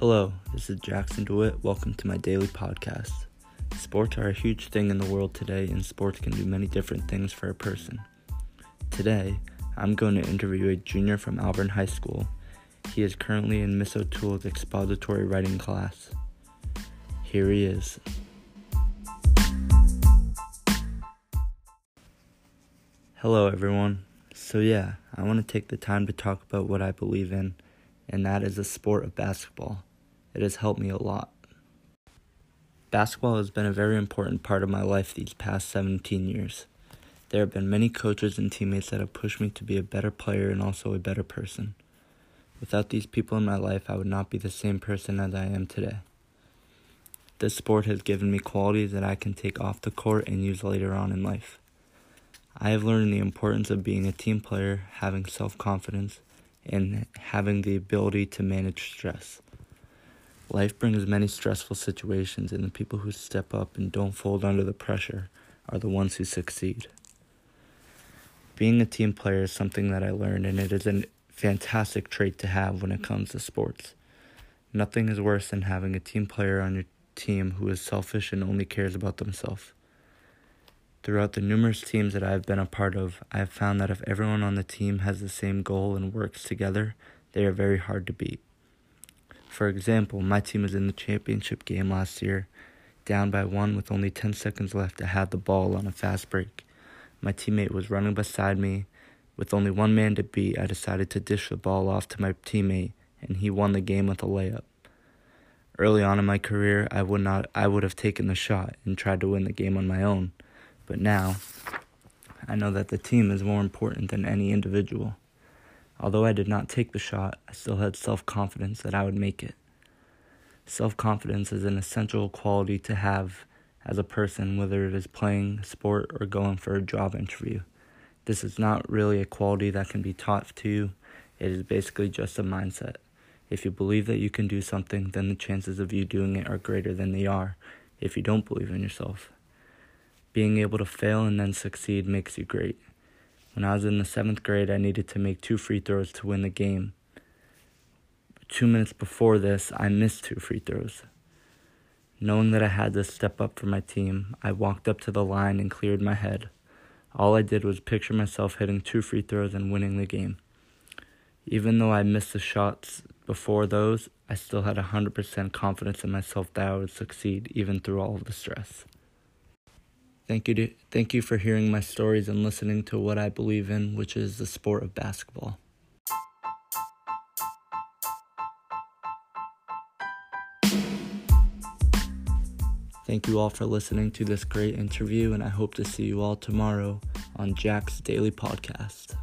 Hello, this is Jackson DeWitt. Welcome to my daily podcast. Sports are a huge thing in the world today, and sports can do many different things for a person. Today, I'm going to interview a junior from Auburn High School. He is currently in Miss O'Toole's expository writing class. Here he is. Hello, everyone. So, yeah, I want to take the time to talk about what I believe in, and that is the sport of basketball. It has helped me a lot. Basketball has been a very important part of my life these past 17 years. There have been many coaches and teammates that have pushed me to be a better player and also a better person. Without these people in my life, I would not be the same person as I am today. This sport has given me qualities that I can take off the court and use later on in life. I have learned the importance of being a team player, having self confidence, and having the ability to manage stress. Life brings many stressful situations, and the people who step up and don't fold under the pressure are the ones who succeed. Being a team player is something that I learned, and it is a fantastic trait to have when it comes to sports. Nothing is worse than having a team player on your team who is selfish and only cares about themselves. Throughout the numerous teams that I have been a part of, I have found that if everyone on the team has the same goal and works together, they are very hard to beat. For example, my team was in the championship game last year, down by one with only 10 seconds left. I had the ball on a fast break. My teammate was running beside me. With only one man to beat, I decided to dish the ball off to my teammate, and he won the game with a layup. Early on in my career, I would not I would have taken the shot and tried to win the game on my own. But now, I know that the team is more important than any individual. Although I did not take the shot, I still had self confidence that I would make it. Self confidence is an essential quality to have as a person, whether it is playing a sport or going for a job interview. This is not really a quality that can be taught to you, it is basically just a mindset. If you believe that you can do something, then the chances of you doing it are greater than they are if you don't believe in yourself. Being able to fail and then succeed makes you great. When I was in the seventh grade, I needed to make two free throws to win the game. Two minutes before this, I missed two free throws. Knowing that I had to step up for my team, I walked up to the line and cleared my head. All I did was picture myself hitting two free throws and winning the game. Even though I missed the shots before those, I still had 100% confidence in myself that I would succeed even through all of the stress. Thank you to, thank you for hearing my stories and listening to what I believe in, which is the sport of basketball. Thank you all for listening to this great interview, and I hope to see you all tomorrow on Jack's Daily Podcast.